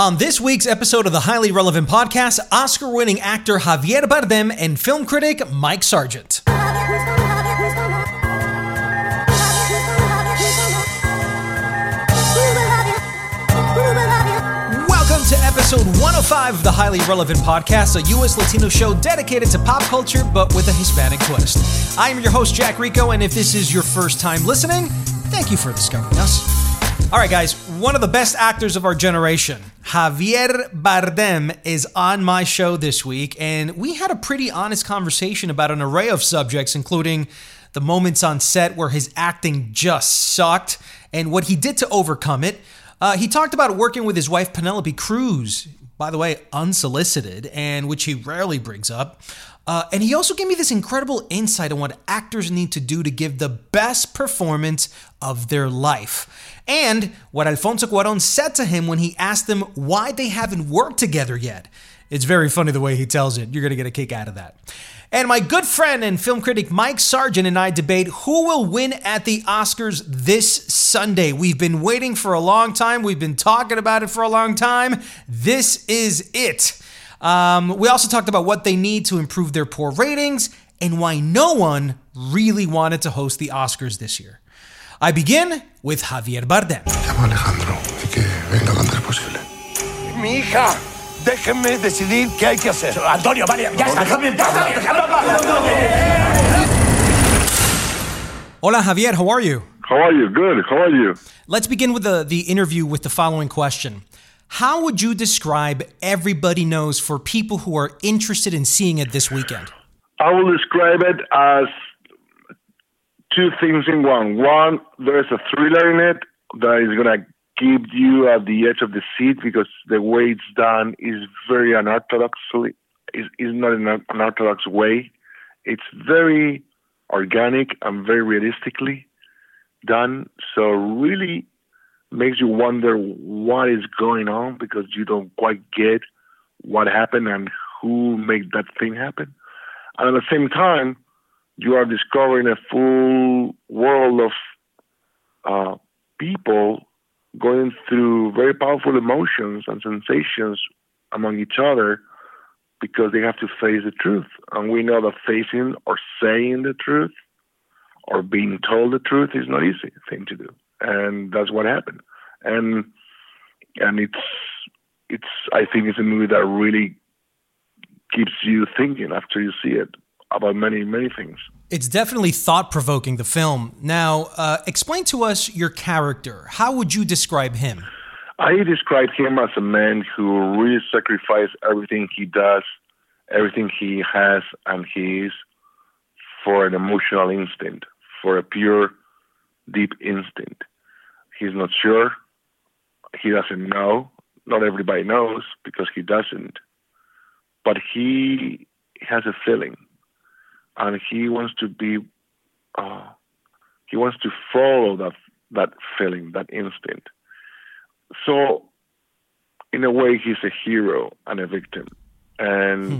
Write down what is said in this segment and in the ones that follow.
On this week's episode of the Highly Relevant Podcast, Oscar winning actor Javier Bardem and film critic Mike Sargent. Welcome to episode 105 of the Highly Relevant Podcast, a U.S. Latino show dedicated to pop culture but with a Hispanic twist. I am your host, Jack Rico, and if this is your first time listening, thank you for discovering us. All right, guys, one of the best actors of our generation, Javier Bardem, is on my show this week, and we had a pretty honest conversation about an array of subjects, including the moments on set where his acting just sucked and what he did to overcome it. Uh, he talked about working with his wife Penelope Cruz, by the way, unsolicited, and which he rarely brings up. Uh, and he also gave me this incredible insight on what actors need to do to give the best performance of their life. And what Alfonso Cuaron said to him when he asked them why they haven't worked together yet. It's very funny the way he tells it. You're going to get a kick out of that. And my good friend and film critic Mike Sargent and I debate who will win at the Oscars this Sunday. We've been waiting for a long time. We've been talking about it for a long time. This is it. Um, we also talked about what they need to improve their poor ratings and why no one really wanted to host the Oscars this year. I begin with Javier Bardem. Llamo a Alejandro y que venga lo antes posible. Mi hija, déjenme decidir qué hay que hacer. Antonio, vale, ya está. Déjame en paz. Hola, Javier. How are you? How are you? Good. How are you? Let's begin with the, the interview with the following question. How would you describe Everybody Knows for people who are interested in seeing it this weekend? I will describe it as two things in one. One, there's a thriller in it that is going to keep you at the edge of the seat because the way it's done is very unorthodoxly, is, is not an unorthodox way. It's very organic and very realistically done. So really makes you wonder what is going on because you don't quite get what happened and who made that thing happen. And at the same time, you are discovering a full world of uh, people going through very powerful emotions and sensations among each other because they have to face the truth. And we know that facing or saying the truth or being told the truth is not easy thing to do. And that's what happened. And and it's it's I think it's a movie that really keeps you thinking after you see it about many many things. It's definitely thought provoking, the film. Now, uh, explain to us your character. How would you describe him? I describe him as a man who really sacrificed everything he does, everything he has and he is for an emotional instinct, for a pure, deep instinct. He's not sure. He doesn't know. Not everybody knows because he doesn't. But he has a feeling and he wants to be uh, he wants to follow that that feeling, that instinct. So, in a way, he's a hero and a victim, and hmm.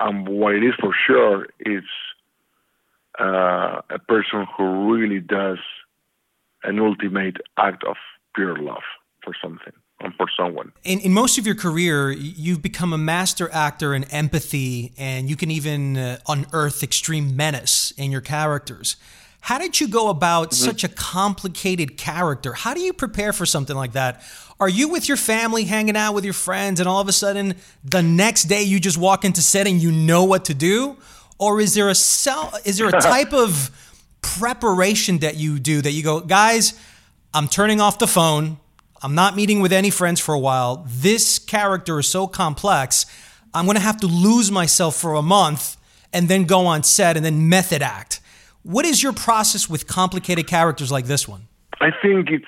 and what it is for sure is uh, a person who really does an ultimate act of pure love for something and for someone. In, in most of your career, you've become a master actor in empathy, and you can even uh, unearth extreme menace in your characters. How did you go about mm-hmm. such a complicated character? How do you prepare for something like that? Are you with your family, hanging out with your friends, and all of a sudden, the next day you just walk into set and you know what to do? Or is there a cell, is there a type of preparation that you do that you go, guys, I'm turning off the phone. I'm not meeting with any friends for a while. This character is so complex. I'm going to have to lose myself for a month and then go on set and then method act. What is your process with complicated characters like this one? I think it's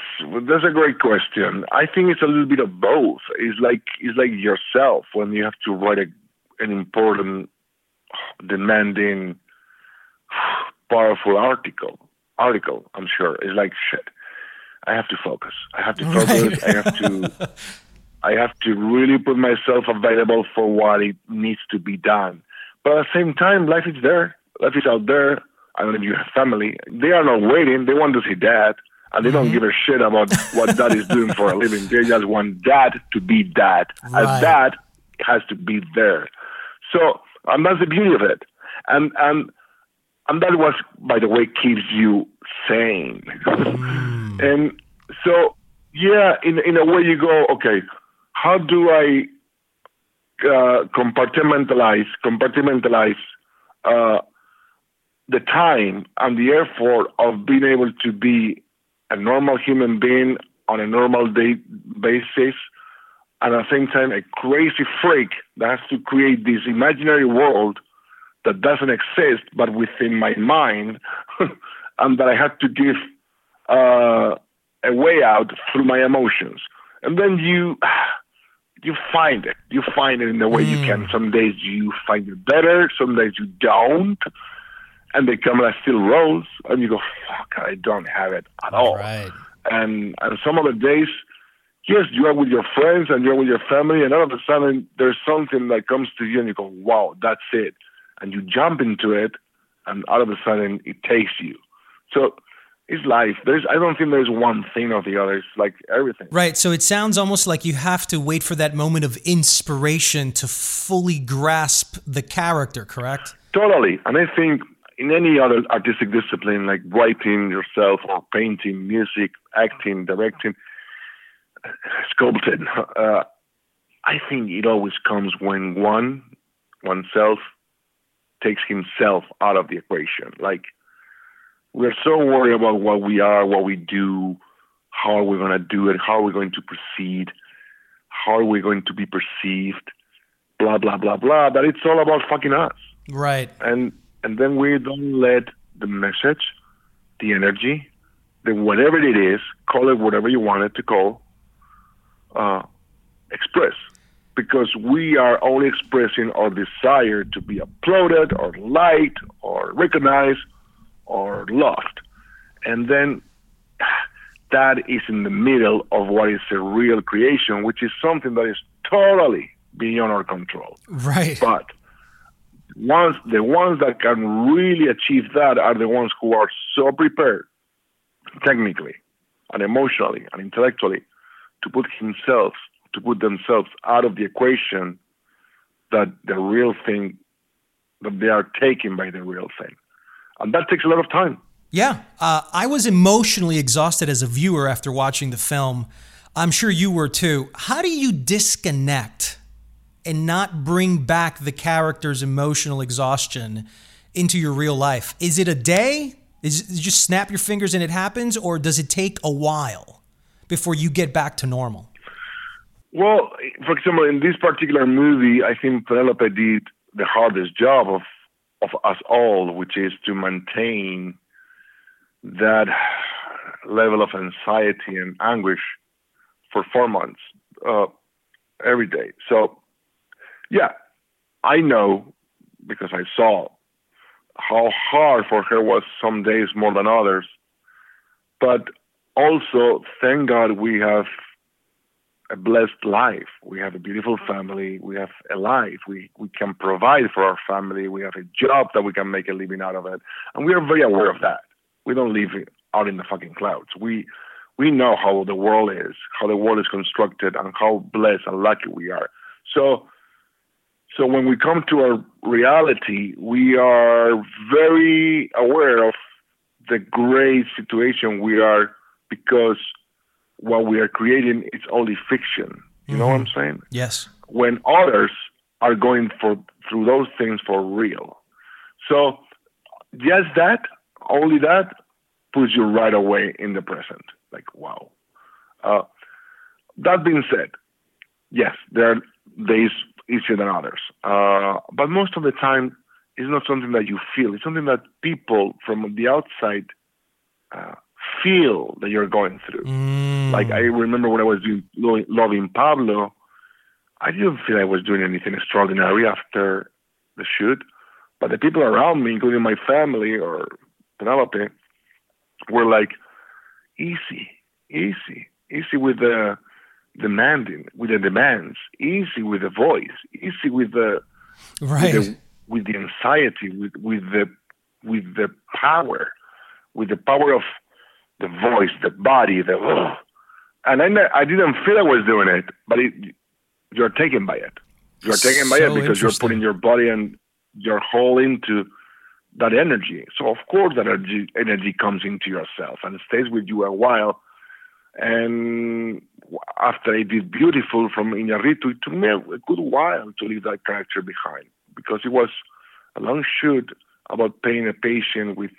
that's a great question. I think it's a little bit of both. It's like it's like yourself when you have to write a, an important, demanding, powerful article. Article, I'm sure. It's like shit. I have to focus. I have to focus. Right. I have to. I have to really put myself available for what it needs to be done. But at the same time, life is there. Life is out there. I don't know if you have family. They are not waiting. They want to see dad. and they don't mm-hmm. give a shit about what dad is doing for a living. They just want dad to be dad, Right. and dad has to be there. So, and that's the beauty of it. And and and that was, by the way, keeps you sane. and so, yeah, in in a way, you go, okay, how do I uh, compartmentalize compartmentalize uh, the time and the effort of being able to be a normal human being on a normal day basis, and at the same time a crazy freak that has to create this imaginary world that doesn't exist but within my mind, and that I had to give uh, a way out through my emotions, and then you. You find it. You find it in the way you can. Some days you find it better. Some days you don't and they come like still rolls, and you go, "Fuck, I don't have it at all." Right. And and some other days, yes, you are with your friends and you're with your family, and all of a sudden there's something that comes to you, and you go, "Wow, that's it," and you jump into it, and all of a sudden it takes you. So it's life. There's I don't think there's one thing or the other. It's like everything. Right. So it sounds almost like you have to wait for that moment of inspiration to fully grasp the character, correct? Totally. And I think in any other artistic discipline, like writing yourself or painting, music, acting, directing, sculpting, uh, I think it always comes when one, oneself, takes himself out of the equation. Like, we're so worried about what we are, what we do, how we're we going to do it, how we're we going to proceed, how are we going to be perceived, blah, blah, blah, blah, that it's all about fucking us Right. and and then we don't let the message, the energy, the whatever it is, call it whatever you want it to call, uh, express, because we are only expressing our desire to be applauded or liked or recognized or loved, and then that is in the middle of what is a real creation, which is something that is totally beyond our control. Right. But ones the ones that can really achieve that are the ones who are so prepared technically and emotionally and intellectually to put himself to put themselves out of the equation that the real thing that they are taken by the real thing and that takes a lot of time Yeah, uh, I was emotionally exhausted as a viewer after watching the film. I'm sure you were too. How do you disconnect and not bring back the character's emotional exhaustion into your real life? Is it a day? Is it just snap your fingers and it happens, or does it take a while before you get back to normal? Well, for example, in this particular movie, I think Penelope did the hardest job of of us all, which is to maintain that level of anxiety and anguish for four months uh, every day. So, yeah, I know because I saw how hard for her was some days more than others. But also, thank God we have a blessed life. We have a beautiful mm-hmm. family. We have a life. We we can provide for our family. We have a job that we can make a living out of it, and we are very aware of that. We don't live out in the fucking clouds. We we know how the world is, how the world is constructed, and how blessed and lucky we are. So. So when we come to our reality, we are very aware of the great situation we are because what we are creating is only fiction. You know what I'm saying? Yes. When others are going for through those things for real. So just that, only that, puts you right away in the present. Like wow. Uh, that being said, yes, there are days easier than others, uh, but most of the time, it's not something that you feel. It's something that people from the outside uh, feel that you're going through. Mm. Like I remember when I was doing Loving Pablo, I didn't feel I was doing anything extraordinary after the shoot, but the people around me, including my family or Penelope, were like, "Easy, easy, easy with the demanding, with the demands, easy with the voice, easy with the Right. with the, with the anxiety, with with the with the power, with the power of the voice, the body, the ugh. and I I didn't feel I was doing it, but it, you're taken by it. You're taken by it because you're putting your body and your whole into that energy. So of course that energy energy comes into yourself and stays with you a while. And after I did Biutiful from Iñárritu, it took me a good while to leave that character behind because it was a long shoot about paying a patient with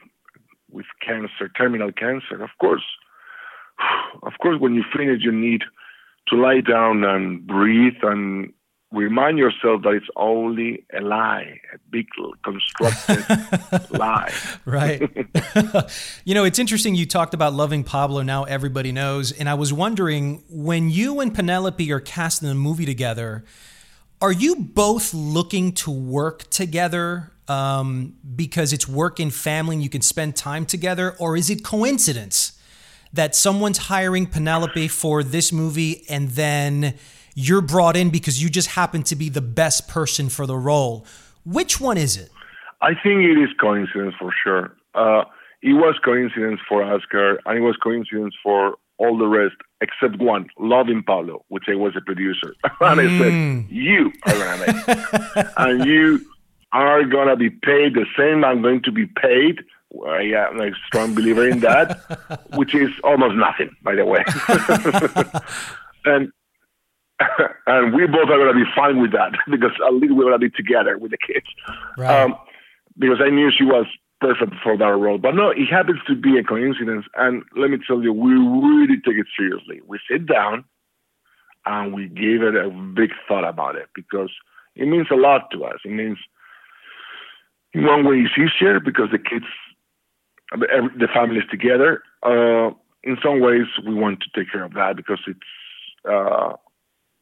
with cancer, terminal cancer. Of course, of course, when you finish, you need to lie down and breathe and remind yourself that it's only a lie, a big constructed lie. Right. you know, it's interesting you talked about loving Pablo, now everybody knows. And I was wondering when you and Penelope are casting a movie together, are you both looking to work together um, because it's work and family and you can spend time together? Or is it coincidence that someone's hiring Penelope for this movie and then you're brought in because you just happen to be the best person for the role? Which one is it? I think it is coincidence for sure. Uh, it was coincidence for Oscar, and it was coincidence for all the rest except one, Loving Pablo, which I was a producer. and I said, you are gonna make, and you are gonna be paid the same I'm going to be paid. I am a strong believer in that, which is almost nothing, by the way. and and we both are going to be fine with that because at least we're going to be together with the kids. Right. Um, because I knew she was perfect for that role. But no, it happens to be a coincidence. And let me tell you, we really take it seriously. We sit down and we give it a big thought about it because it means a lot to us. It means, in one way, it's easier because the kids, the family is together. Uh, in some ways, we want to take care of that because it's, uh,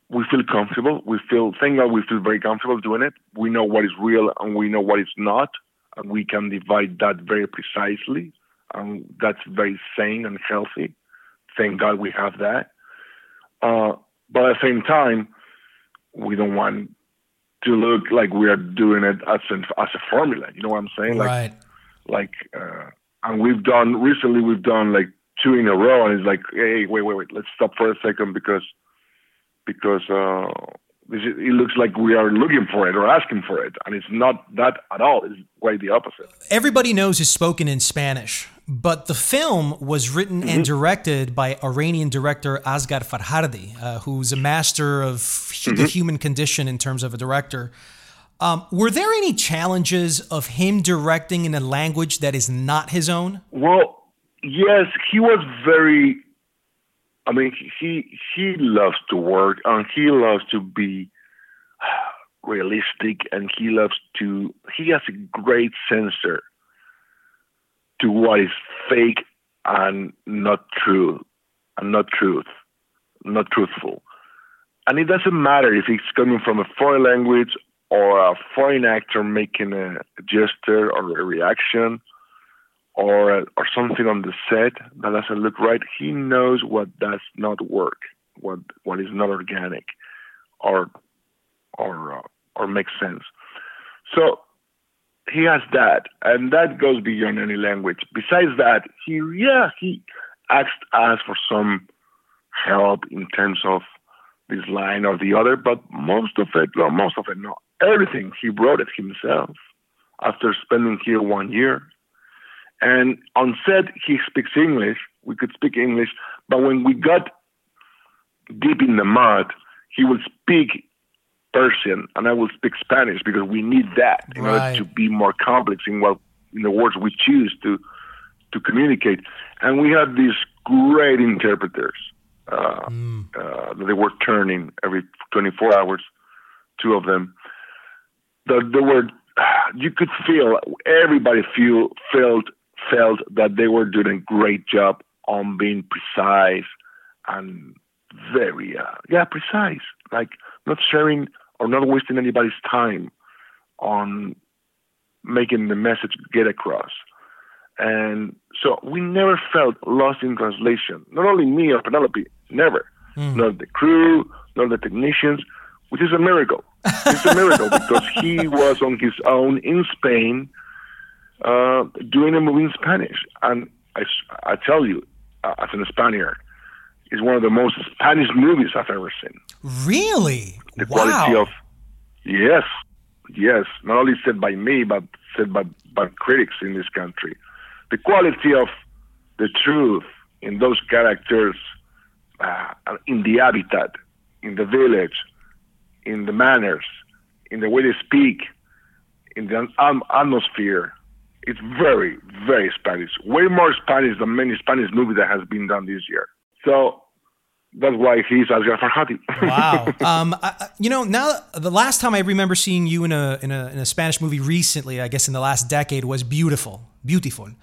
we feel comfortable. We feel, thank God, we feel very comfortable doing it. We know what is real and we know what is not, and we can divide that very precisely. And that's very sane and healthy. Thank God we have that. Uh, but at the same time, we don't want to look like we are doing it as, an, as a formula. You know what I'm saying? Like, right. like, uh, and we've done recently. We've done like two in a row, and it's like, hey, wait, wait, wait. Let's stop for a second because because uh, it looks like we are looking for it or asking for it, and it's not that at all. It's quite the opposite. Everybody knows is spoken in Spanish, but the film was written and directed by Iranian director Asghar Farhadi, uh, who's a master of hu- the human condition in terms of a director. Um, were there any challenges of him directing in a language that is not his own? Well, yes, he was very. I mean, he he loves to work and he loves to be realistic and he loves to. He has a great sensor to what is fake and not true, and not truth, not truthful. And it doesn't matter if it's coming from a foreign language or a foreign actor making a gesture or a reaction or or something on the set that doesn't look right. He knows what does not work, what what is not organic, or or uh, or makes sense. So he has that, and that goes beyond any language. Besides that, he yeah he asked us for some help in terms of this line or the other, but most of it, no, most of it, no, everything he wrote it himself. After spending here one year, and on set, he speaks English. We could speak English, but when we got deep in the mud, he would speak Persian, and I will speak Spanish because we need that in Right. order to be more complex in what in the words we choose to to communicate. And we had these great interpreters uh, uh, that they were turning every 24 hours, two of them. That they were, you could feel everybody feel felt felt that they were doing a great job on being precise and very uh, yeah precise, like not sharing or not wasting anybody's time on making the message get across. And so we never felt lost in translation. Not only me or Penelope, never. Not the crew, not the technicians, which is a miracle. It's a miracle because he was on his own in Spain uh, doing a movie in Spanish. And I tell you, uh, as an Spaniard. It's one of the most Spanish movies I've ever seen. Really? The wow. quality of yes, yes, not only said by me but said by by critics in this country. The quality of the truth in those characters, uh, in the habitat, in the village, in the manners, in the way they speak, in the um, atmosphere. It's very, very Spanish. Way more Spanish than many Spanish movies that has been done this year. So that's why he's Asghar Farhadi. wow. Um, I, you know, now the last time I remember seeing you in a, in a in a Spanish movie recently, I guess in the last decade, was Biutiful. Biutiful.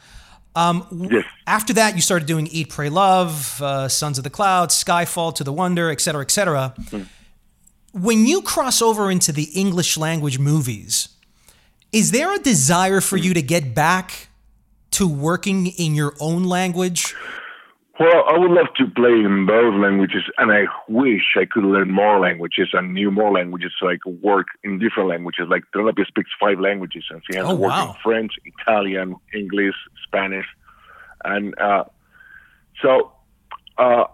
Um, yes. After that, you started doing Eat, Pray, Love, uh, Sons of the Cloud, Skyfall, To the Wonder, et cetera, et cetera. Mm. When you cross over into the English language movies, is there a desire for you to get back to working in your own language? Well, I would love to play in both languages, and I wish I could learn more languages and knew more languages so I could work in different languages. Like Penelope speaks five languages, and she has oh, worked wow. in French, Italian, English, Spanish, and uh, so. Uh,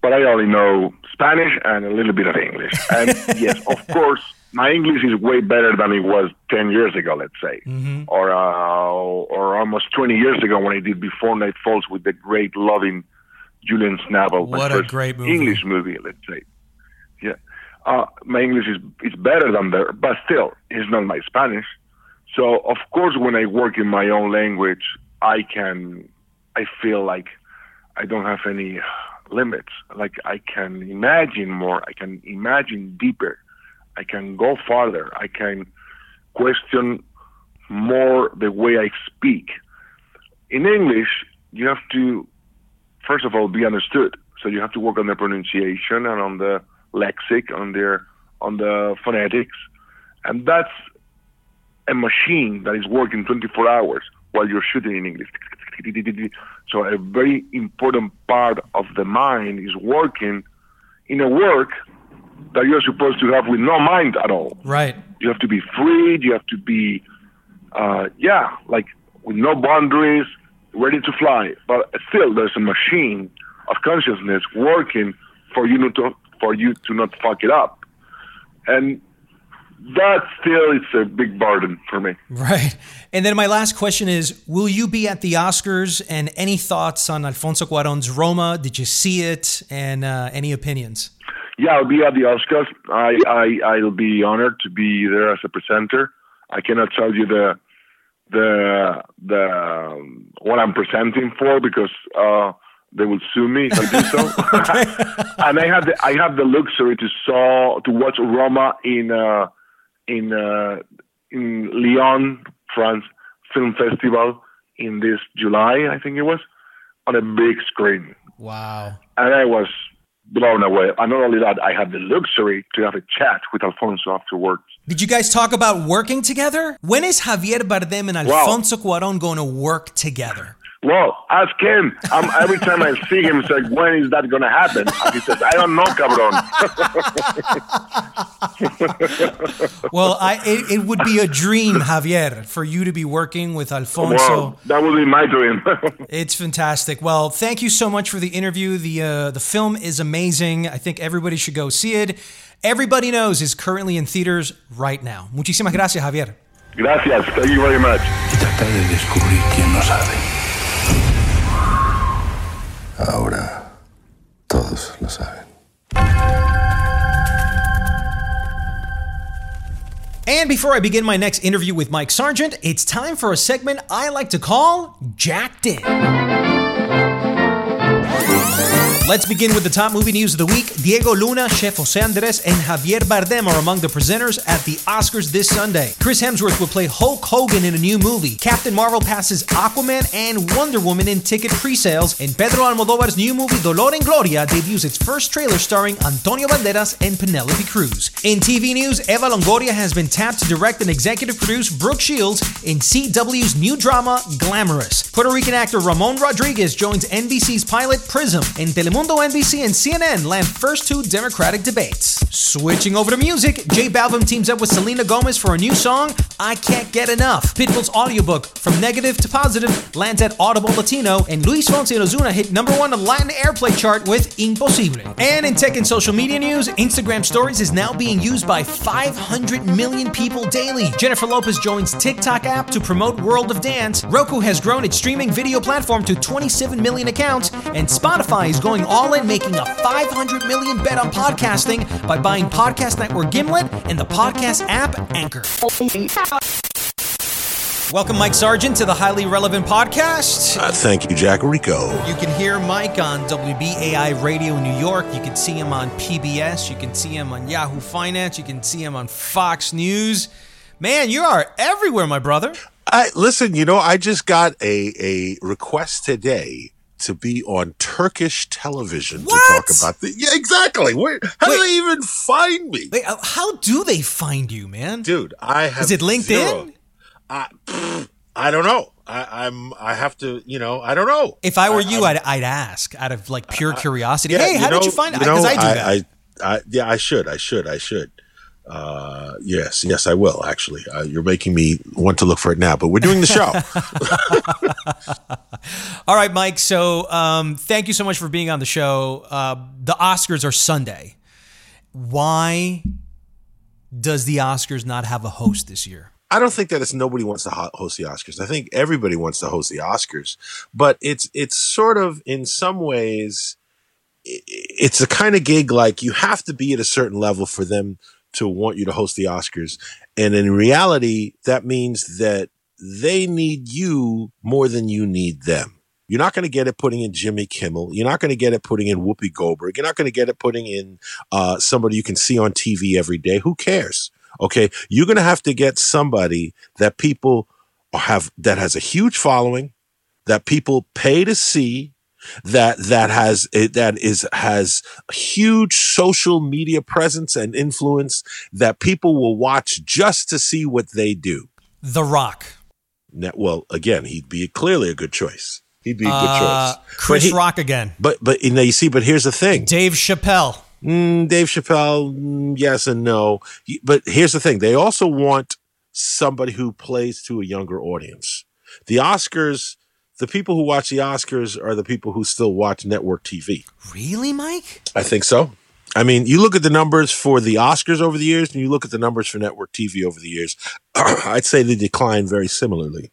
but I only know Spanish and a little bit of English. And yes, of course, my English is way better than it was 10 years ago, let's say, mm-hmm. or uh, or almost 20 years ago when I did Before Night Falls with the great loving Julian Schnabel. What a great movie. English movie, let's say. Yeah. Uh, my English is, is better than there, but still, it's not my Spanish. So, of course, when I work in my own language, I can, I feel like I don't have any limits. Like I can imagine more, I can imagine deeper, I can go farther, I can question more the way I speak. In English, you have to, first of all, be understood. So you have to work on the pronunciation and on the lexic, on their, on the phonetics, and that's a machine that is working 24 hours while you're shooting in English. So a very important part of the mind is working in a work that you're supposed to have with no mind at all. Right. You have to be free. You have to be, uh, yeah, like with no boundaries, ready to fly. But still, there's a machine of consciousness working for you to, for you to not fuck it up. And that still is a big burden for me. Right. And then my last question is Will you be at the Oscars? And any thoughts on Alfonso Cuaron's Roma? Did you see it? And uh, any opinions? Yeah, I'll be at the Oscars. I, I, I'll be honored to be there as a presenter. I cannot tell you the the the what I'm presenting for because uh, they will sue me if I do so. and I have the I have the luxury to saw to watch Roma in uh, in uh, in Lyon, France film festival in this July, I think it was, on a big screen. Wow! And I was blown away. And not only that, I had the luxury to have a chat with Alfonso afterwards. Did you guys talk about working together? When is Javier Bardem and Alfonso wow. Cuarón going to work together? Well, ask him. Um, every time I see him, it's like, when is that going to happen? And he says, I don't know, cabron. well, I, it, it, would be a dream, Javier, for you to be working with Alfonso. Well, that would be my dream. it's fantastic. Well, thank you so much for the interview. The, uh, the film is amazing. I think everybody should go see it. Everybody knows is currently in theaters right now. Muchísimas gracias, Javier. Gracias. Thank you very much. Trata de descubrir quién no sabe. Ahora todos lo saben. And before I begin my next interview with Mike Sargent, it's time for a segment I like to call Jacked In. Let's begin with the top movie news of the week. Diego Luna, Chef Jose Andres, and Javier Bardem are among the presenters at the Oscars this Sunday. Chris Hemsworth will play Hulk Hogan in a new movie. Captain Marvel passes Aquaman and Wonder Woman in ticket pre-sales, and Pedro Almodovar's new movie Dolor y Gloria debuts its first trailer starring Antonio Banderas and Penelope Cruz. In TV news, Eva Longoria has been tapped to direct and executive produce Brooke Shields in CW's new drama Glamorous. Puerto Rican actor Ramon Rodriguez joins NBC's pilot Prism, and Telemundo Telemundo, NBC, and CNN land first two Democratic debates. Switching over to music, J Balvin teams up with Selena Gomez for a new song, I Can't Get Enough. Pitbull's audiobook, From Negative to Positive, lands at Audible Latino, and Luis Fonsi and Ozuna hit number one on the Latin airplay chart with Imposible. And in tech and social media news, Instagram Stories is now being used by 500 million people daily. Jennifer Lopez joins TikTok app to promote World of Dance. Roku has grown its streaming video platform to 27 million accounts, and Spotify is going all in, making a 500 million bet on podcasting by buying Podcast Network Gimlet and the podcast app Anchor. Welcome, Mike Sargent, to the Highly Relevant Podcast. Uh, thank you, Jack Rico. You can hear Mike on WBAI Radio New York. You can see him on PBS. You can see him on Yahoo Finance. You can see him on Fox News. Man, you are everywhere, my brother. I listen. You know, I just got a a request today to be on Turkish television What? to talk about the. Yeah, exactly. Where? How Wait. do they even find me, Wait, uh, how do they find you, man? dude? I have. Is it LinkedIn? zero- I, pfft, I don't know. I, I'm. I have to. You know. I don't know. If I were you, I'm- I'd, I'd ask out of like pure curiosity. Yeah, hey, how did you find? Because I do that. I, I, yeah, I should. I should. I should. Uh, yes, yes, I will. Actually, uh, you're making me want to look for it now. But we're doing the show. All right, Mike. So um, thank you so much for being on the show. Uh, the Oscars are Sunday. Why does the Oscars not have a host this year? I don't think that it's nobody wants to host the Oscars. I think everybody wants to host the Oscars, but it's it's sort of in some ways it's a kind of gig like you have to be at a certain level for them to want you to host the Oscars, and in reality, that means that they need you more than you need them. You're not going to get it putting in Jimmy Kimmel. You're not going to get it putting in Whoopi Goldberg. You're not going to get it putting in uh, somebody you can see on TV every day. Who cares? Okay, you're going to have to get somebody that people have that has a huge following, that people pay to see, that that has it that is has huge social media presence and influence that people will watch just to see what they do. The Rock. Now, well, again, he'd be clearly a good choice. He'd be a good Uh, choice. Chris he- Rock again. But but you know, you see, but here's the thing. Dave Chappelle. Mm, Dave Chappelle, mm, yes and no. He- But here's the thing: they also want somebody who plays to a younger audience. The Oscars, the people who watch the Oscars are the people who still watch network TV. Really, Mike? I think so. I mean, you look at the numbers for the Oscars over the years, and you look at the numbers for network TV over the years. I'd say they decline very similarly.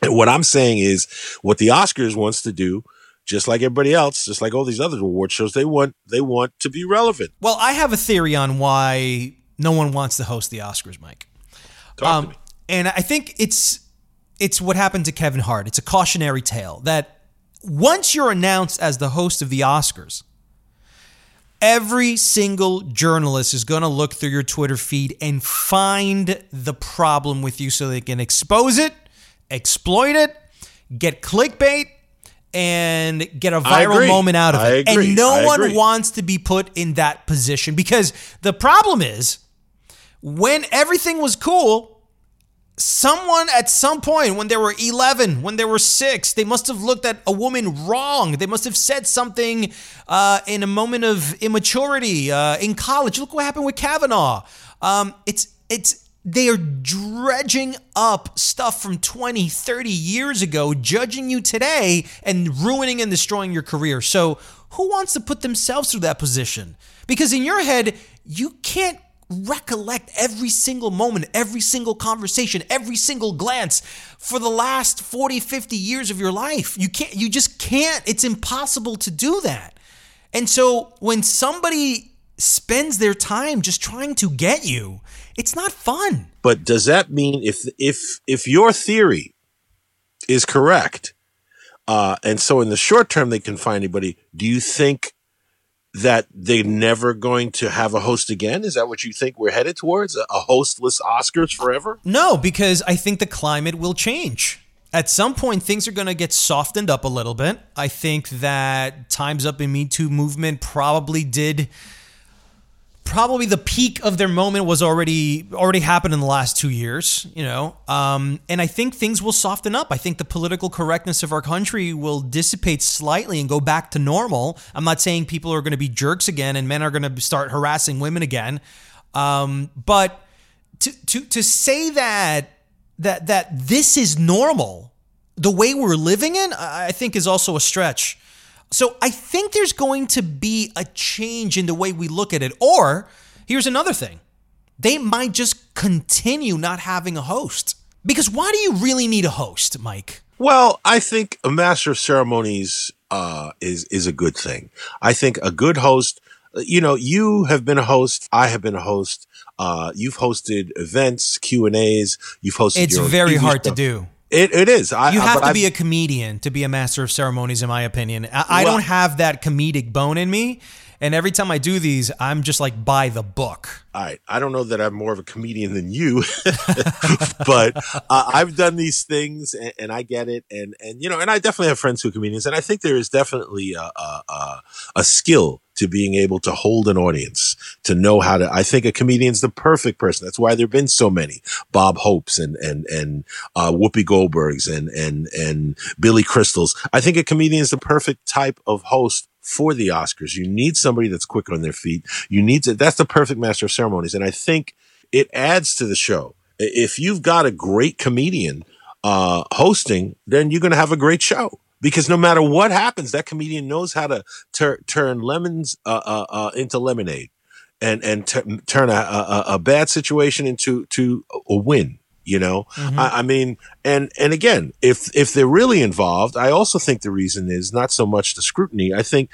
And what I'm saying is, what the Oscars wants to do, just like everybody else, just like all these other award shows, they want they want to be relevant. Well, I have a theory on why no one wants to host the Oscars, Mike. Talk to um, me. and I think it's it's what happened to Kevin Hart. It's a cautionary tale that once you're announced as the host of the Oscars, every single journalist is going to look through your Twitter feed and find the problem with you so they can expose it, exploit it, get clickbait and get a viral moment out of I it. agree. And no I one agree. wants to be put in that position because the problem is when everything was cool, someone at some point when they were 11 when they were 6 they must have looked at a woman wrong. They must have said something uh, in a moment of immaturity uh, in college. Look what happened with kavanaugh. Um, it's it's they are dredging up stuff from 20 30 years ago judging you today and ruining and destroying your career. So who wants to put themselves through that position? Because in your head you can't recollect every single moment, every single conversation, every single glance for the last 40, 50 years of your life. You can't you just can't. It's impossible to do that. And so when somebody spends their time just trying to get you, it's not fun. But does that mean if if if your theory is correct, uh, and so in the short term they can find anybody, do you think that they're never going to have a host again? Is that what you think we're headed towards? A, hostless Oscars forever? No, because I think the climate will change. At some point, things are going to get softened up a little bit. I think that Time's Up and Me Too movement probably did probably the peak of their moment was already already happened in the last two years, you know. Um, and I think things will soften up. I think the political correctness of our country will dissipate slightly and go back to normal. I'm not saying people are going to be jerks again and men are going to start harassing women again, um, but to to to say that that that this is normal, the way we're living in, I think is also a stretch. So I think there's going to be a change in the way we look at it. Or here's another thing they might just continue not having a host. Because why do you really need a host, Mike? Well, I think a master of ceremonies uh, is is a good thing. I think a good host. You know, you have been a host. I have been a host. Uh, you've hosted events, Q and A's. You've hosted. It's very hard to do. It, it is. I, you have to I've, be a comedian to be a master of ceremonies, in my opinion. I, I well, don't have that comedic bone in me. And every time I do these, I'm just like by the book. All right. I don't know that I'm more of a comedian than you, but uh, I've done these things and, and, I get it. And, and, you know, and I definitely have friends who are comedians. And I think there is definitely a, a, a skill to being able to hold an audience, to know how to. I think a comedian's the perfect person. That's why there've been so many Bob Hopes and and and uh, Whoopi Goldbergs and and and Billy Crystals. I think a comedian is the perfect type of host for the Oscars. You need somebody that's quick on their feet. You need to, that's the perfect master of ceremonies. And I think it adds to the show. If you've got a great comedian, uh, hosting, then you're going to have a great show because no matter what happens, that comedian knows how to tur- turn lemons, uh, uh, uh into lemonade and, and t- turn a, a, a, bad situation into, to a win you know mm-hmm. I, I, mean and and again if if they're really involved i also think the reason is not so much the scrutiny i think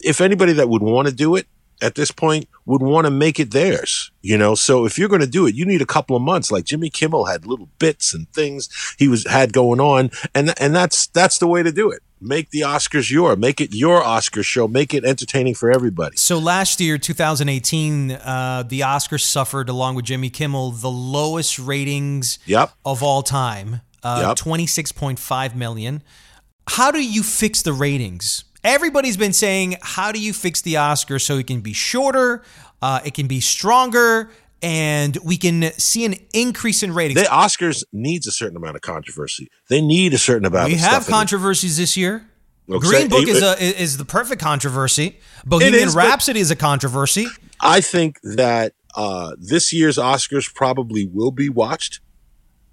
if anybody that would want to do it at this point would want to make it theirs, you know? So if you're going to do it, you need a couple of months. Like Jimmy Kimmel had little bits and things he was, had going on. And, and that's, that's the way to do it. Make the Oscars your, make it your Oscar show, make it entertaining for everybody. So last year, 2018, uh, the Oscars suffered, along with Jimmy Kimmel, the lowest ratings yep. of all time, uh, yep. 26.5 million. How do you fix the ratings? Everybody's been saying, how do you fix the Oscars so it can be shorter, uh, it can be stronger, and we can see an increase in ratings. The Oscars needs a certain amount of controversy. They need a certain amount. We have controversies this year. Green Book is a, is the perfect controversy. Bohemian is, Rhapsody is a controversy. I think that uh, this year's Oscars probably will be watched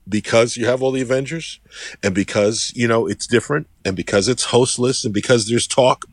because you have all the Avengers and because, you know, it's different and because it's hostless and because there's talk.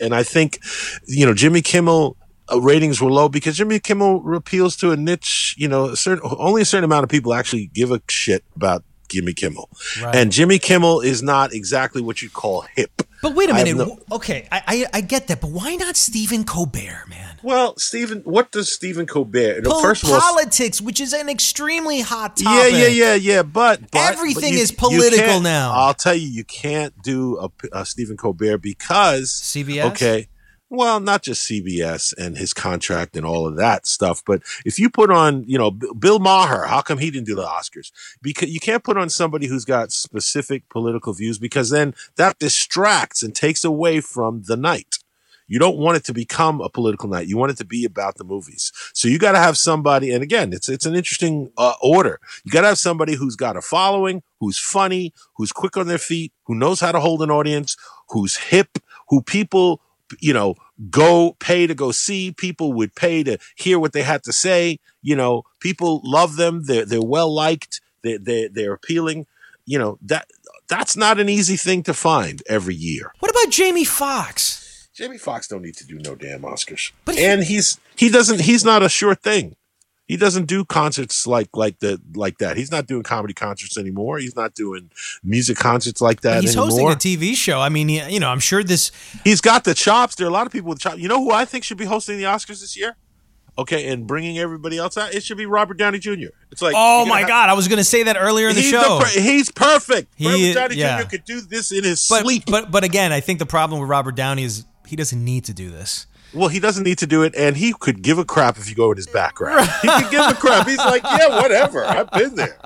And I think, you know, Jimmy Kimmel uh, ratings were low because Jimmy Kimmel appeals to a niche, you know, a certain, only a certain amount of people actually give a shit about Jimmy Kimmel. Right. And Jimmy Kimmel is not exactly what you'd call hip. But wait a minute. No, okay, I, I, I get that, but why not Stephen Colbert, man? Well, Stephen, what does Stephen Colbert? No, first of all, politics, which is an extremely hot topic. Yeah, yeah, yeah, yeah. But, but everything but you, is political now. I'll tell you, you can't do a, a Stephen Colbert because CBS. Okay, well, not just CBS and his contract and all of that stuff, but if you put on, you know, Bill Maher, how come he didn't do the Oscars? Because you can't put on somebody who's got specific political views because then that distracts and takes away from the night. You don't want it to become a political night. You want it to be about the movies. So you got to have somebody, and again, it's it's an interesting uh, order. You got to have somebody who's got a following, who's funny, who's quick on their feet, who knows how to hold an audience, who's hip, who people you know, go pay to go see. People would pay to hear what they had to say. You know, people love them. They're they're well liked. They they they're appealing. You know that that's not an easy thing to find every year. What about Jamie Foxx? Jamie Foxx don't need to do no damn Oscars. But he, and he's he doesn't he's not a sure thing he doesn't do concerts like like the like that. He's not doing comedy concerts anymore. He's not doing music concerts like that. Anymore. He's anymore. hosting a TV show. I mean, he, you know, I'm sure this. He's got the chops. There are a lot of people with chops. You know who I think should be hosting the Oscars this year? Okay, and bringing everybody else out, it should be Robert Downey Jr. It's like, oh my have, god, I was going to say that earlier in the show. The, he's perfect. He, Robert Downey yeah. Jr. could do this in his but, sleep. But but again, I think the problem with Robert Downey is he doesn't need to do this. Well, he doesn't need to do it, and he could give a crap if you go in his background. he could give a crap. He's like, yeah, whatever. I've been there.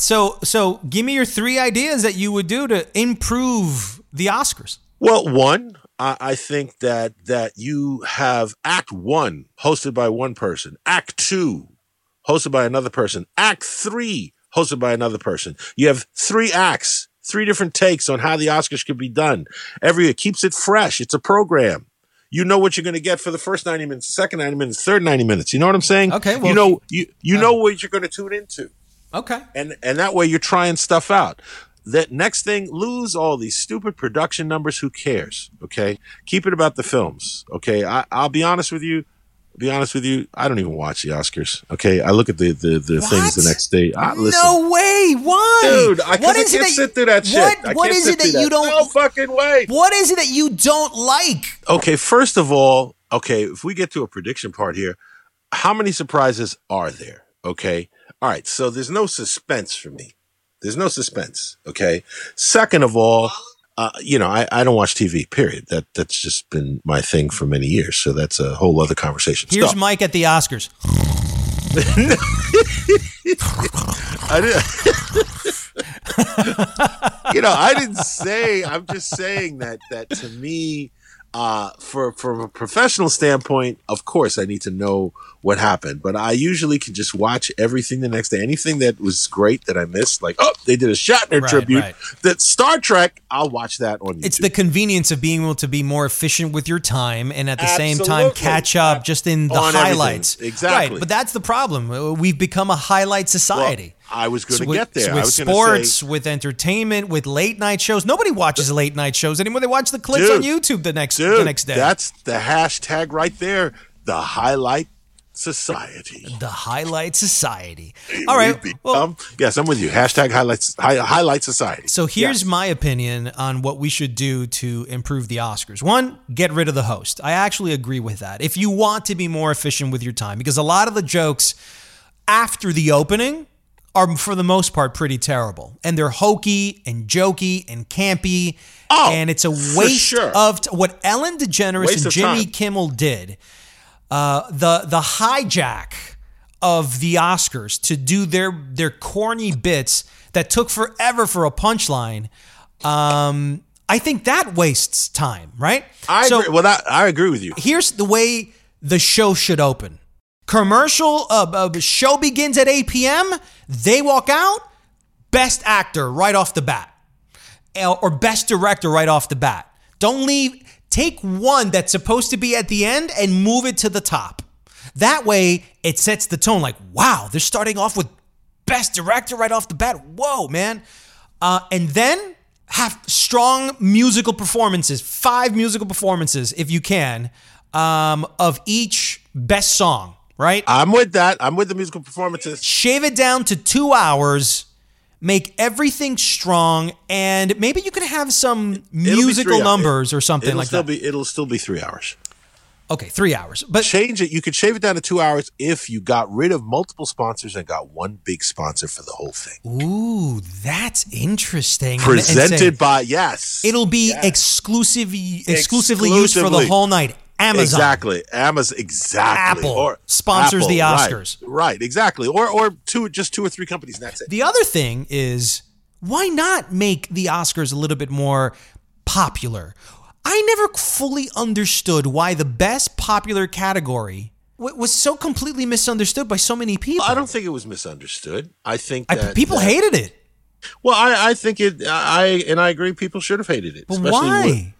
So, so give me your three ideas that you would do to improve the Oscars. Well, one, I, I think that that you have Act One hosted by one person, Act Two hosted by another person, Act Three hosted by another person. You have three acts, three different takes on how the Oscars could be done. Every it keeps it fresh. It's a program. You know what you're going to get for the first 90 minutes, second 90 minutes, third 90 minutes. You know what I'm saying? Okay, well- you know you you uh-huh. know what you're going to tune into Okay. and and that way you're trying stuff out. That next thing, lose all these stupid production numbers. Who cares? Okay, keep it about the films. Okay, I, I'll be honest with you. Be honest with you. I don't even watch the Oscars. Okay, I look at the the, the things the next day. I, listen, No way. Why? dude, I, what I can't that sit through that shit. What, what is it that through you don't? No fucking way. What is it that you don't like? Okay, first of all, okay, if we get to a prediction part here, how many surprises are there? Okay. All right. So there's no suspense for me. There's no suspense. Okay. Second of all, uh, you know, I, I don't watch TV, period. That that's just been my thing for many years. So that's a whole other conversation. Here's Stop. Mike at the Oscars. I didn't, you know, I didn't say. I'm just saying that that to me, uh, for from a professional standpoint, of course, I need to know what happened. But I usually can just watch everything the next day. Anything that was great that I missed, like oh, they did a Shatner Right, tribute. right. That Star Trek, I'll watch that on YouTube. It's the convenience of being able to be more efficient with your time and at the same time catch up just in the On everything. highlights. Exactly. Right, but that's the problem. Uh, We've become a highlight society. I was going to get there. I with sports, say- with entertainment, with late night shows. Nobody watches late night shows anymore. They watch the clips on YouTube the next Dude, the next day. That's the hashtag right there. The highlight society. the highlight society. All right. Well, become- yes, I'm with you. Hashtag highlights hi, highlight society. So here's Yes. my opinion on what we should do to improve the Oscars. One, get rid of the host. I actually agree with that. If you want to be more efficient with your time, because a lot of the jokes after the opening are, for the most part, pretty terrible. And they're hokey and jokey and campy. Oh, and it's a waste sure. of t- what Ellen DeGeneres Waste and Jimmy. Kimmel did. Uh, the the hijack of the Oscars to do their their corny bits that took forever for a punchline. Um, I think that wastes time, right? I so agree. Well, that, I agree with you. here's the way the show should open. Commercial uh, uh, show begins at 8 p.m. They walk out, best actor right off the bat, Uh, or best director right off the bat. Don't leave. Take one that's supposed to be at the end and move it to the top. That way, it sets the tone. Like, wow, they're starting off with best director right off the bat. Whoa, man! Uh, and then have strong musical performances, five musical performances, if you can, um, of each best song. Right? I'm with that. I'm with the musical performances. shave it down to two hours, make everything strong, and maybe you can have some It'll musical numbers or something It'll like still that. be. It'll still be three hours. okay, three hours. But Change it. You could shave it down to two hours if you got rid of multiple sponsors and got one big sponsor for the whole thing. ooh, that's interesting. And- and Presented by yes. it'll be Yes. exclusive, exclusively used for the whole night. Amazon. Exactly. Amazon. Exactly. Apple sponsors the. Oscars. Right. Exactly. Or or two, just two or three companies. And that's it. The other thing is, why not make the Oscars a little bit more popular? I never fully understood why the best popular category was so completely misunderstood by so many people. I don't think it was misunderstood. I think I- people that- hated it. Well, I, I think it. I and I agree. People should have hated it. But especially why? with-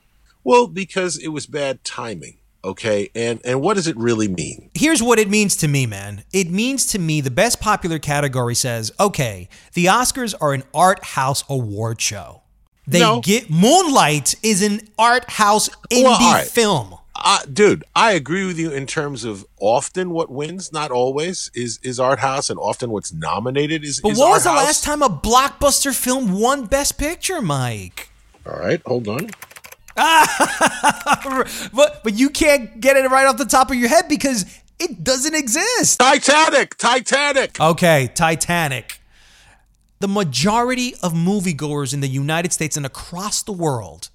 well, because it was bad timing. Okay, and and what does it really mean? Here's what it means to me, man. It means to me the best popular category says, okay, the Oscars are an art house award show. They No. get Moonlight is an art house indie Well, right. film. Uh, dude, I agree with you in terms of often what wins, not always, is is art house, and often what's nominated is. But is what was the house. last time a blockbuster film won Best Picture, Mike? All right, hold on. But but you can't get it right off the top of your head because it doesn't exist. Titanic, Titanic. Okay, Titanic. The majority of moviegoers in the United States and across the world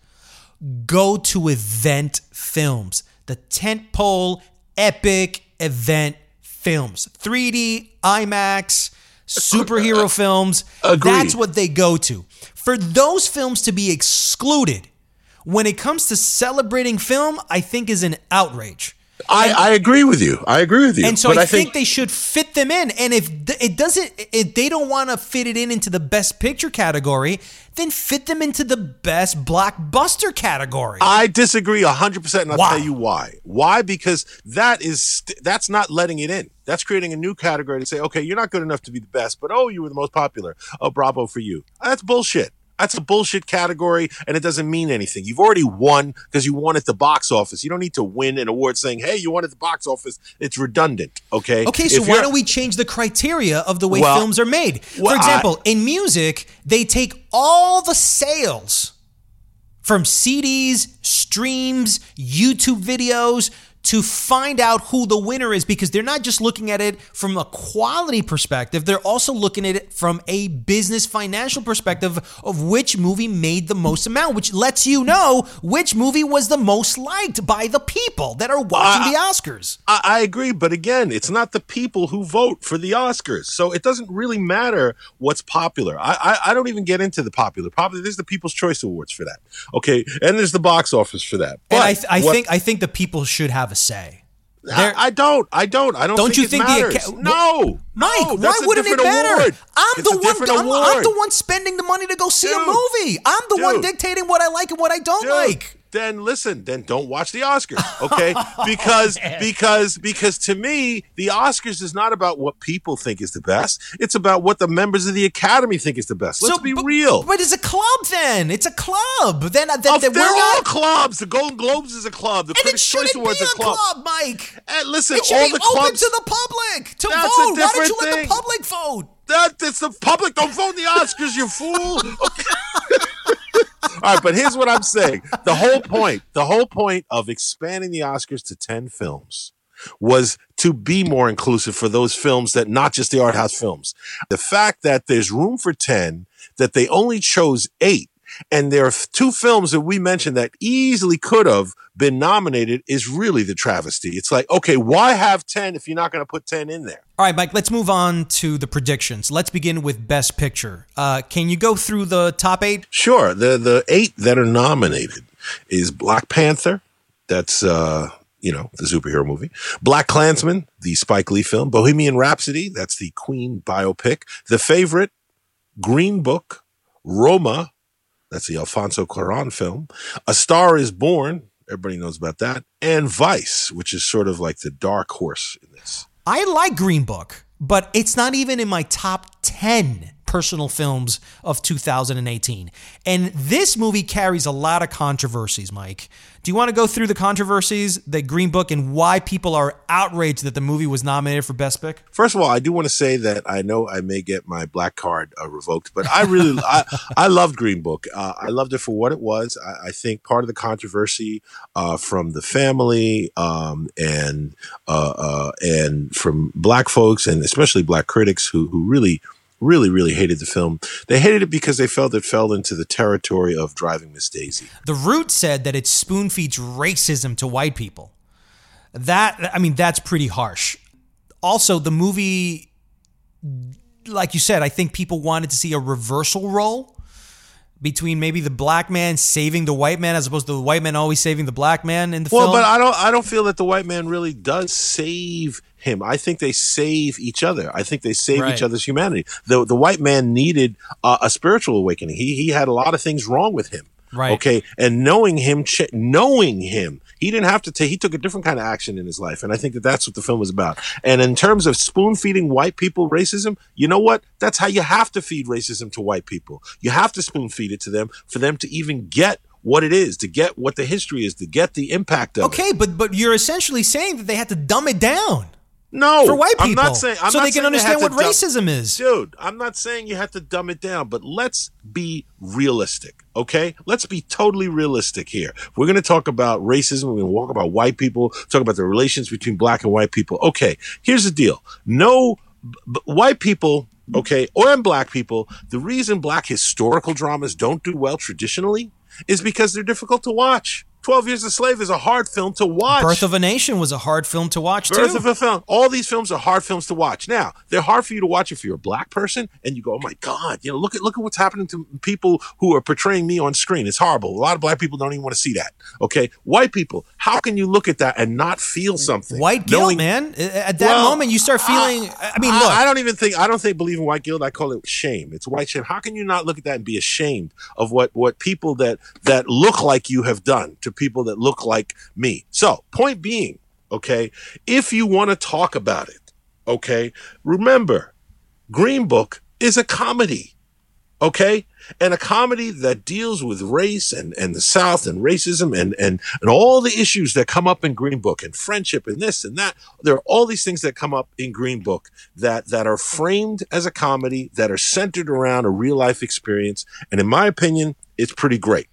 go to event films, the tentpole epic event films, 3D, IMAX, superhero films. Agreed. That's what they go to. For those films to be excluded, when it comes to celebrating film, I think is an outrage. I, I agree with you. I agree with you. And so but I, I think, they should fit them in. And if it doesn't, if they don't want to fit it in into the best picture category, then fit them into the best blockbuster category. I disagree 100% and I'll tell you why. Why? Because that is that's not letting it in. That's creating a new category to say, "Okay, you're not good enough to be the best, but oh, you were the most popular. Oh, bravo for you." That's bullshit. That's a bullshit category and it doesn't mean anything. You've already won because you won at the box office. You don't need to win an award saying, "Hey, you won at the box office." It's redundant, okay? Okay, so If why don't we change the criteria of the way Well, films are made? well, For example, in music, they take all the sales from CDs, streams, YouTube videos to find out who the winner is because they're not just looking at it from a quality perspective, they're also looking at it from a business financial perspective of which movie made the most amount, which lets you know which movie was the most liked by the people that are watching the Oscars. I, I agree, but again, it's not the people who vote for the Oscars, so it doesn't really matter what's popular. I, I, I don't even get into the popular. Popular, there's the People's Choice Awards for that, okay, and there's the box office for that. But and I, th- I what- think I think the people should have a say. I, I don't, I don't, I don't. Don't think you think the matters. Aca- no, Mike, no, why wouldn't it matter? award. I'm It's the one. I'm, I'm the one spending the money to go see a movie. I'm the one dictating what I like and what I don't Dude, like. Then listen, then don't watch the Oscars, okay? because because because to me, the Oscars is not about what people think is the best. It's about what the members of the Academy think is the best. Let's be but, real. But it's a club. Then it's a club. Then uh, then, Oh, then they're we're all not. clubs. The Golden Globes is a club. The And it Critics' Choice Awards is a club, Mike. And listen, It should all be the open clubs. to the public to That's a vote. Why don't you let the public vote? That it's the public. Don't vote in the Oscars, you fool. All right, but here's what I'm saying. The whole point, the whole point of expanding the Oscars to 10 films was to be more inclusive for those films that not just the art house films. The fact that there's room for 10, that they only chose eight, and there are two films that we mentioned that easily could have been nominated is really the travesty. It's like, okay, why have 10 if you're not going to put 10 in there? All right, Mike. Let's move on to the predictions. Let's begin with Best Picture. Uh, can you go through the top eight? Sure. The the eight that are nominated is Black Panther. That's uh, you know, the superhero movie. Black Klansman, the Spike Lee film. Bohemian Rhapsody, that's the Queen biopic. The Favorite, Green Book, Roma, that's the Alfonso Cuarón film. A Star is Born, everybody knows about that. And Vice, which is sort of like the dark horse in. I like Green Book, but it's not even in my top 10 personal films of 2018. And this movie carries a lot of controversies, Mike. Do you want to go through the controversies the Green Book and why people are outraged that the movie was nominated for Best Pick? First of all, I do want to say that I know I may get my black card uh, revoked, but I really, I, I loved Green Book. Uh, I loved it for what it was. I, I think part of the controversy uh, from the family um, and uh, uh, and from black folks and especially black critics who who really. Really, really hated the film. They hated it because they felt it fell into the territory of Driving Miss Daisy. The Root said that it spoon feeds racism to white people. That, I mean, that's pretty harsh. Also, the movie, like you said, I think people wanted to see a reversal role between maybe the black man saving the white man as opposed to the white man always saving the black man in the Well, film. but I don't. I don't feel that the white man really does save him. I think they save each other. I think they save Right. each other's humanity. The the white man needed uh, a spiritual awakening. He he had a lot of things wrong with him. Right. Okay. And knowing him, ch- knowing him, he didn't have to take. He took a different kind of action in his life, and I think that that's what the film is about. And in terms of spoon feeding white people racism, you know what? That's how you have to feed racism to white people. You have to spoon feed it to them for them to even get what it is, to get what the history is, to get the impact of it. okay, but but you're essentially saying that they had to dumb it down No, for white people I'm not saying I'm so not they can understand what dumb- racism is. Dude, I'm not saying you have to dumb it down, but let's be realistic, okay? Let's be totally realistic here. We're going to talk about racism, we're going to talk about white people, talk about the relations between black and white people. Okay, here's the deal. No b- white people, okay, or and black people, the reason black historical dramas don't do well traditionally is because they're difficult to watch. Twelve Years a Slave is a hard film to watch. Birth of a Nation was a hard film to watch Birth too. of a film. All these films are hard films to watch. Now they're hard for you to watch if you're a black person and you go, "Oh my god!" You know, look at look at what's happening to people who are portraying me on screen. It's horrible. A lot of black people don't even want to see that. Okay, white people, how can you look at that and not feel something? White guilt, Knowing- man. At that Well, moment, you start feeling. I, mean, I, look. I don't even think I don't think believe in white guilt. I call it shame. It's white shame. How can you not look at that and be ashamed of what what people that that look like you have done to people that look like me? So, point being, okay, if you want to talk about it, okay, remember, Green Book is a comedy. Okay? And a comedy that deals with race and, and the South and racism and, and, and all the issues that come up in Green Book and friendship and this and that. There are all these things that come up in Green Book that, that are framed as a comedy, that are centered around a real life experience. And in my opinion, it's pretty great.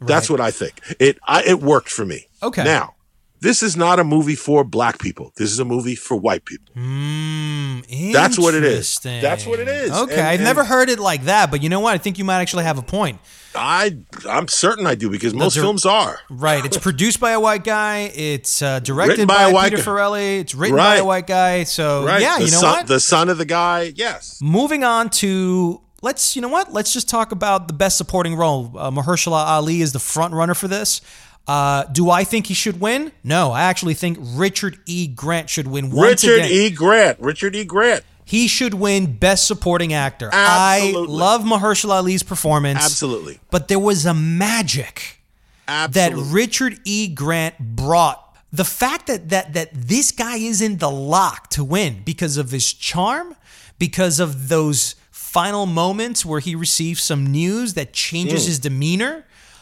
That's what I think. It, I, it worked for me. Okay. Now, this is not a movie for black people. This is a movie for white people. Mm, That's what it is. That's what it is. Okay, And- I've and- never heard it like that, but you know what? I think you might actually have a point. I, I'm certain I do because most films are. Right. It's produced by a white guy. It's uh, directed by, by a white Peter guy. Farrelly. It's written by a white guy. So Right. yeah, the you know son, what? The son of the guy. Yes. Moving on to let's you know what? Let's just talk about the best supporting role. Uh, Mahershala Ali is the front runner for this. Uh, do I think he should win? No, I actually think Richard E. Grant should win Richard again. E. Grant. Richard E. Grant. He should win Best Supporting Actor. Absolutely. I love Mahershala Ali's performance. Absolutely. But there was a magic that Richard E. Grant brought. The fact that that that this guy is in the lock to win because of his charm, because of those final moments where he receives some news that changes Mm. his demeanor,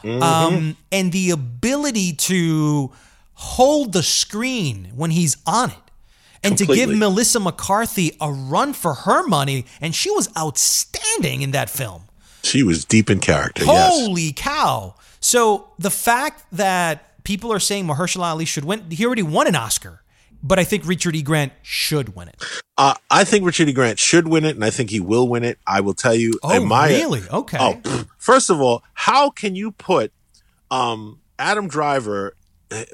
Mm-hmm. um, and the ability to hold the screen when he's on it. And to give Melissa McCarthy a run for her money, and she was outstanding in that film. she was deep in character. yes. Holy cow! So the fact that people are saying Mahershala Ali should win, he already won an Oscar, but I think Richard E. Grant should win it. Uh, I think Richard E. Grant should win it, and I think he will win it. I will tell you. Oh, my, really? Okay. Oh, first of all, how can you put um, Adam Driver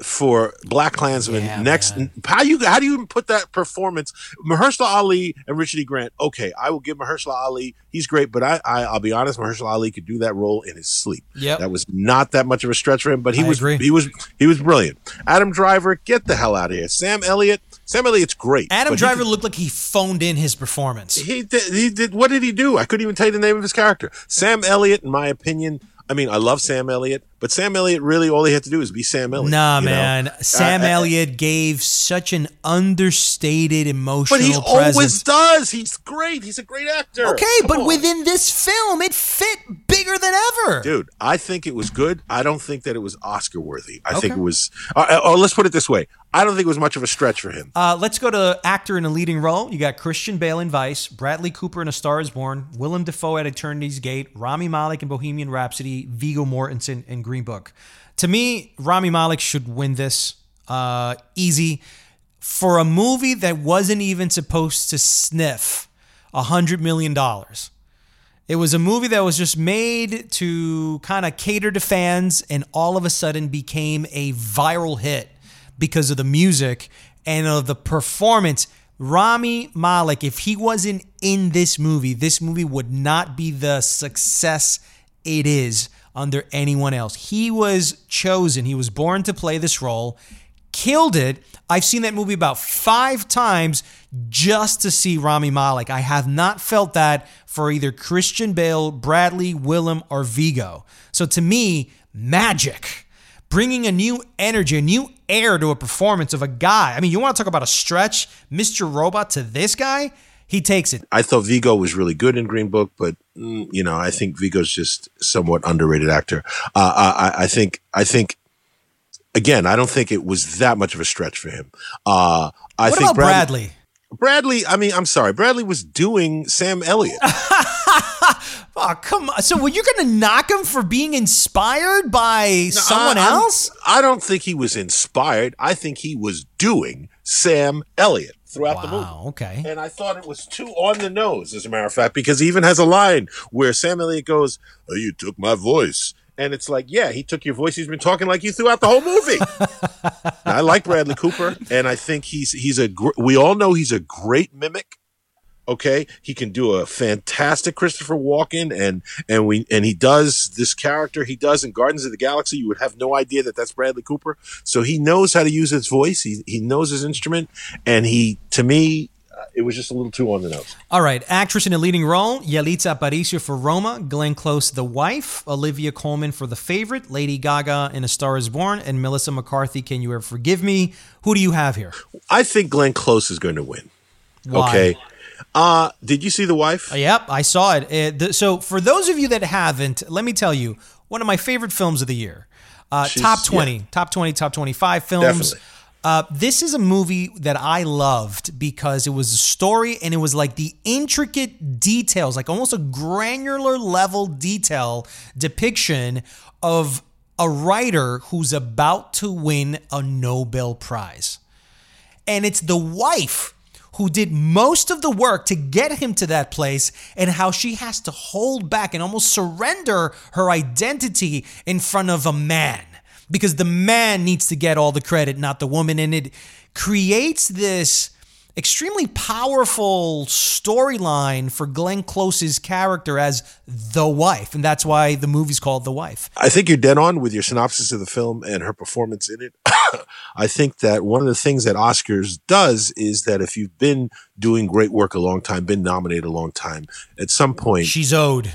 for Black Klansman Yeah, next? man. How you how do you even put that performance? Mahershala Ali and Richard E. Grant. Okay, I will give Mahershala Ali. He's great, but I, I I'll be honest, Mahershala Ali could do that role in his sleep. Yeah, that was not that much of a stretch for him, but he I was agree. he was he was brilliant. Adam Driver, get the hell out of here. Sam Elliott. Sam Elliott's great. Adam Driver could- looked like he phoned in his performance. he did. He did. What did he do? I couldn't even tell you the name of his character. Sam Elliott, in my opinion. I mean, I love Sam Elliott, but Sam Elliott really all he had to do is be Sam Elliott. Nah, you know? man. Sam I- I- Elliott gave such an understated emotional But he presence. always does. He's great. He's a great actor. okay, Come but on. within this film, it fit bigger than ever. Dude, I think it was good. I don't think that it was Oscar worthy. I Okay. think it was. Uh, or let's put it this way: I don't think it was much of a stretch for him. Uh, let's go to actor in a leading role. You got Christian Bale in Vice, Bradley Cooper in A Star Is Born, Willem Dafoe at Eternity's Gate, Rami Malek in Bohemian Rhapsody, Viggo Mortensen in Green Book. To me, Rami Malek should win this. Uh, easy for a movie that wasn't even supposed to sniff a hundred million dollars. It was a movie that was just made to kind of cater to fans and all of a sudden became a viral hit because of the music and of the performance. Rami Malek, if he wasn't in this movie, this movie would not be the success it is under anyone else. He was chosen, he was born to play this role, killed it. I've seen that movie about five times just to see Rami Malek. I have not felt that for either Christian Bale, Bradley, Willem, or Viggo. So to me, magic. Bringing a new energy, a new air to a performance of a guy. I mean, you want to talk about a stretch, Mr. Robot to this guy? He takes it. I thought Viggo was really good in Green Book, but mm, you know, I think Viggo's just somewhat underrated actor. Uh, I, I think, I think, again, I don't think it was that much of a stretch for him. Uh, I What think about Bradley? Bradley, I mean, I'm sorry, Bradley was doing Sam Elliott. Oh, come on. So were you going to knock him for being inspired by someone I- else? I don't think he was inspired. I think he was doing Sam Elliott throughout the movie. Okay. And I thought it was too on the nose, as a matter of fact, because he even has a line where Sam Elliott goes, oh, "You took my voice," And it's like, yeah, he took your voice. He's been talking like you throughout the whole movie. I like Bradley Cooper, and I think he's he's a. Gr- we all know he's a great mimic. Okay, he can do a fantastic Christopher Walken, and and we and he does this character he does in Guardians of the Galaxy. You would have no idea that that's Bradley Cooper. So he knows how to use his voice. He he knows his instrument, and he to me uh, it was just a little too on the nose. All right, actress in a leading role: Yalitza Aparicio for Roma, Glenn Close, The Wife, Olivia Colman for The Favorite, Lady Gaga in A Star Is Born, and Melissa McCarthy. Can you ever forgive me? Who do you have here? I think Glenn Close is going to win. Why? Okay. Uh, did you see The Wife? Yep, I saw it. Uh, the, so, for those of you that haven't, let me tell you one of my favorite films of the year. Uh, top 20, yeah. top 20, top 25 films. Definitely. Uh, this is a movie that I loved because it was a story and it was like the intricate details, like almost a granular level detail depiction of a writer who's about to win a Nobel Prize. And it's the wife who did most of the work to get him to that place and how she has to hold back and almost surrender her identity in front of a man because the man needs to get all the credit, not the woman. And it creates this extremely powerful storyline for Glenn Close's character as the wife. And that's why the movie's called The Wife. I think you're dead on with your synopsis of the film and her performance in it. I think that one of the things that Oscars does is that if you've been doing great work a long time, been nominated a long time, at some point She's owed.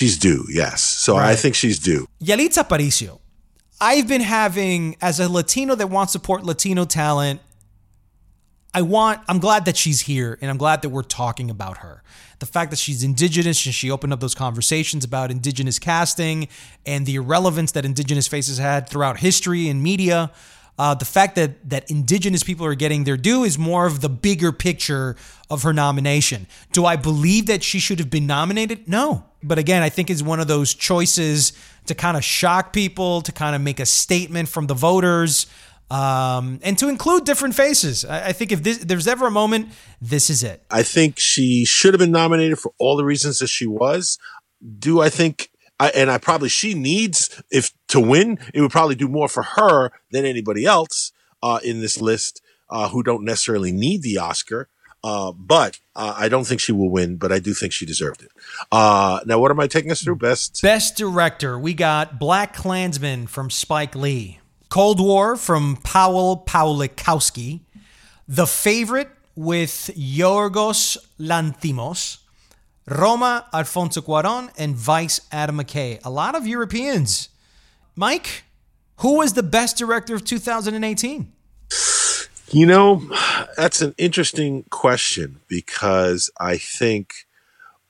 she's due. Yes, so I think she's due. Yalitza Aparicio. I've been having, as a Latino that wants to support Latino talent, I want, I'm glad that she's here and I'm glad that we're talking about her. The fact that she's indigenous and she opened up those conversations about indigenous casting and the irrelevance that indigenous faces had throughout history and media. Uh, the fact that that indigenous people are getting their due is more of the bigger picture of her nomination. Do I believe that she should have been nominated? No. But again, I think it's one of those choices to kind of shock people, to kind of make a statement from the voters, um, and to include different faces. I, I think if, this, there's ever a moment, this is it. I think she should have been nominated for all the reasons that she was. Do I think? I, and I probably she needs if to win, it would probably do more for her than anybody else uh, in this list uh, who don't necessarily need the Oscar. Uh, but uh, I don't think she will win, but I do think she deserved it. Uh, now, what am I taking us through? Best Best director, we got Black Klansman from Spike Lee, Cold War from Paweł Pawlikowski, The Favorite with Yorgos Lanthimos, Roma Alfonso Cuarón, and Vice Adam McKay. A lot of Europeans. Mike, who was the best director of 2018? You know, that's an interesting question because I think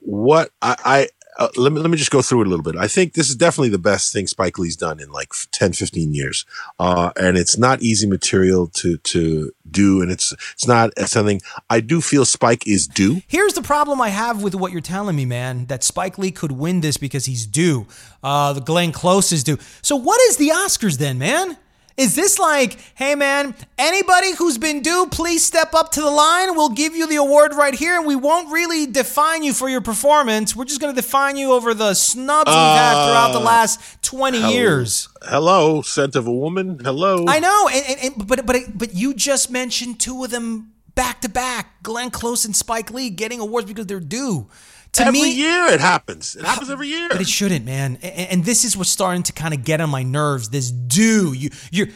what I uh, let me let me just go through it a little bit. I think this is definitely the best thing Spike Lee's done in like 10, 15 years. Uh, and it's not easy material to to do, and it's it's not something I do feel Spike is due. Here's the problem I have with what you're telling me, man. That Spike Lee could win this because he's due. Uh, the Glenn Close is due. So what is the Oscars then, man? Is this like, hey man, anybody who's been due, please step up to the line. We'll give you the award right here, and we won't really define you for your performance. We're just going to define you over the snubs we've had uh, throughout the last 20 years. Hello, scent of a woman. Hello. I know, and, and, and but but but you just mentioned two of them back to back, Glenn Close and Spike Lee getting awards because they're due. To Every me, year it happens. It happens every year. but it shouldn't, man. And, and this is what's starting to kind of get on my nerves. This due, you you're.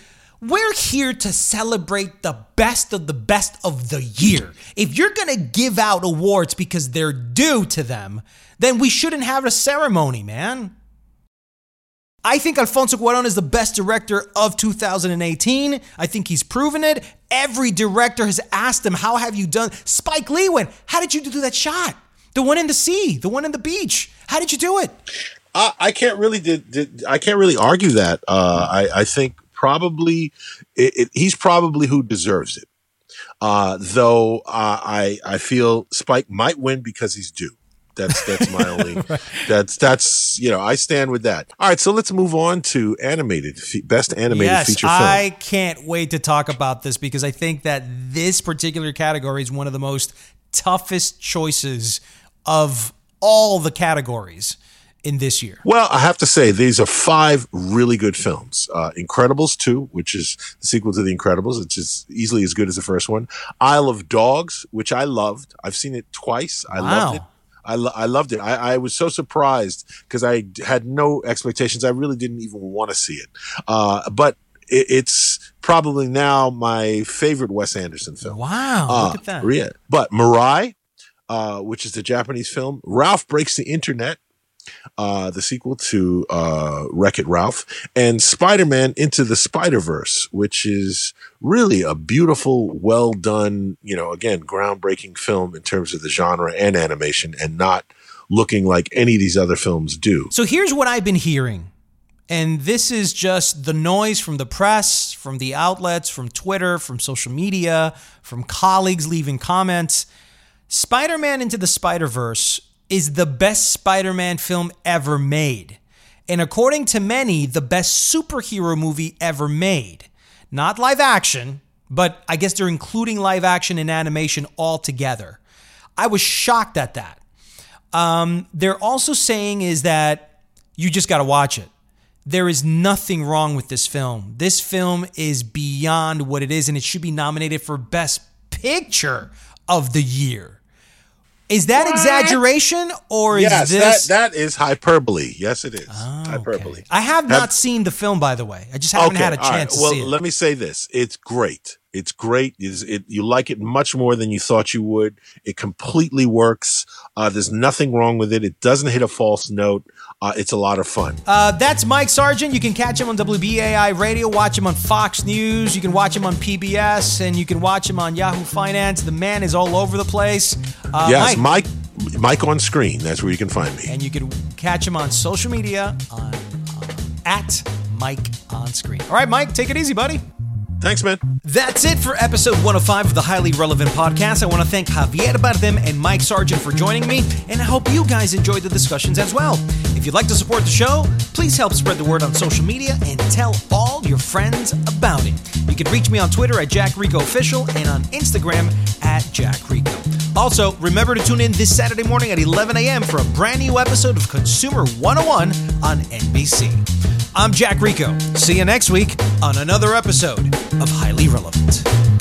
We're here to celebrate the best of the best of the year. If you're gonna give out awards because they're due to them, then we shouldn't have a ceremony, man. I think Alfonso Cuarón is the best director of 2018. I think he's proven it. Every director has asked him, How have you done? Spike Lee went, How did you do that shot? The one in the sea, the one in the beach. How did you do it? I, I can't really did, did I can't really argue that. Uh, I, I think probably it, it, he's probably who deserves it. Uh, though uh, I I feel Spike might win because he's due. That's that's my only. That's that's you know I stand with that. All right, so let's move on to animated best animated yes, feature film. I can't wait to talk about this because I think that this particular category is one of the most toughest choices of all the categories. in this year? Well, I have to say these are five really good films. Uh, Incredibles two, which is the sequel to The Incredibles, which is easily as good as the first one. Isle of Dogs, which I loved. I've seen it twice. I Wow. loved it. I, lo- I loved it. I, I was so surprised because I had no expectations. I really didn't even want to see it. Uh, but it, it's probably now my favorite Wes Anderson film. Wow, Uh, look at that. Yeah. But Mirai, uh, which is the Japanese film, Ralph Breaks the Internet, uh, the sequel to uh, Wreck It Ralph, and Spider Man Into the Spider Verse, which is really a beautiful, well done, you know, again, groundbreaking film in terms of the genre and animation, and not looking like any of these other films do. So here's what I've been hearing. And this is just the noise from the press, from the outlets, from Twitter, from social media, from colleagues leaving comments. Spider Man Into the Spider Verse is the best Spider Man film ever made. And according to many, the best superhero movie ever made. Not live action, but I guess they're including live action and animation all together. I was shocked at that. Um, they're also saying is that you just got to watch it. There is nothing wrong with this film. This film is beyond what it is, and it should be nominated for Best Picture of the Year. Is that exaggeration, or is Yes, this? that, that is hyperbole. Yes, it is. hyperbole. I have not seen the film, by the way. I just haven't had a right. chance to Well, see it. let me say this: it's great. It's great. Is it? You like it much more than you thought you would. It completely works. Uh, there's nothing wrong with it. It doesn't hit a false note. Uh, it's a lot of fun. Uh, that's Mike Sargent. You can catch him on WBAI Radio, watch him on Fox News, you can watch him on PBS, and you can watch him on Yahoo Finance. The man is all over the place. Uh, yes, Mike, Mike. Mike on screen. That's where you can find me. and you can catch him on social media on, uh, at Mike on Screen. All right, Mike, take it easy, buddy. Thanks, man. That's it for episode 105 of the Highly Relevant Podcast. I want to thank Javier Bardem and Mike Sargent for joining me, and I hope you guys enjoyed the discussions as well. If you'd like to support the show, please help spread the word on social media and tell all your friends about it. You can reach me on Twitter at Jack Rico Official and on Instagram at Jack Rico. Also, remember to tune in this Saturday morning at 11 a.m. for a brand new episode of Consumer 101 on NBC. I'm Jack Rico. See you next week on another episode of Highly Relevant.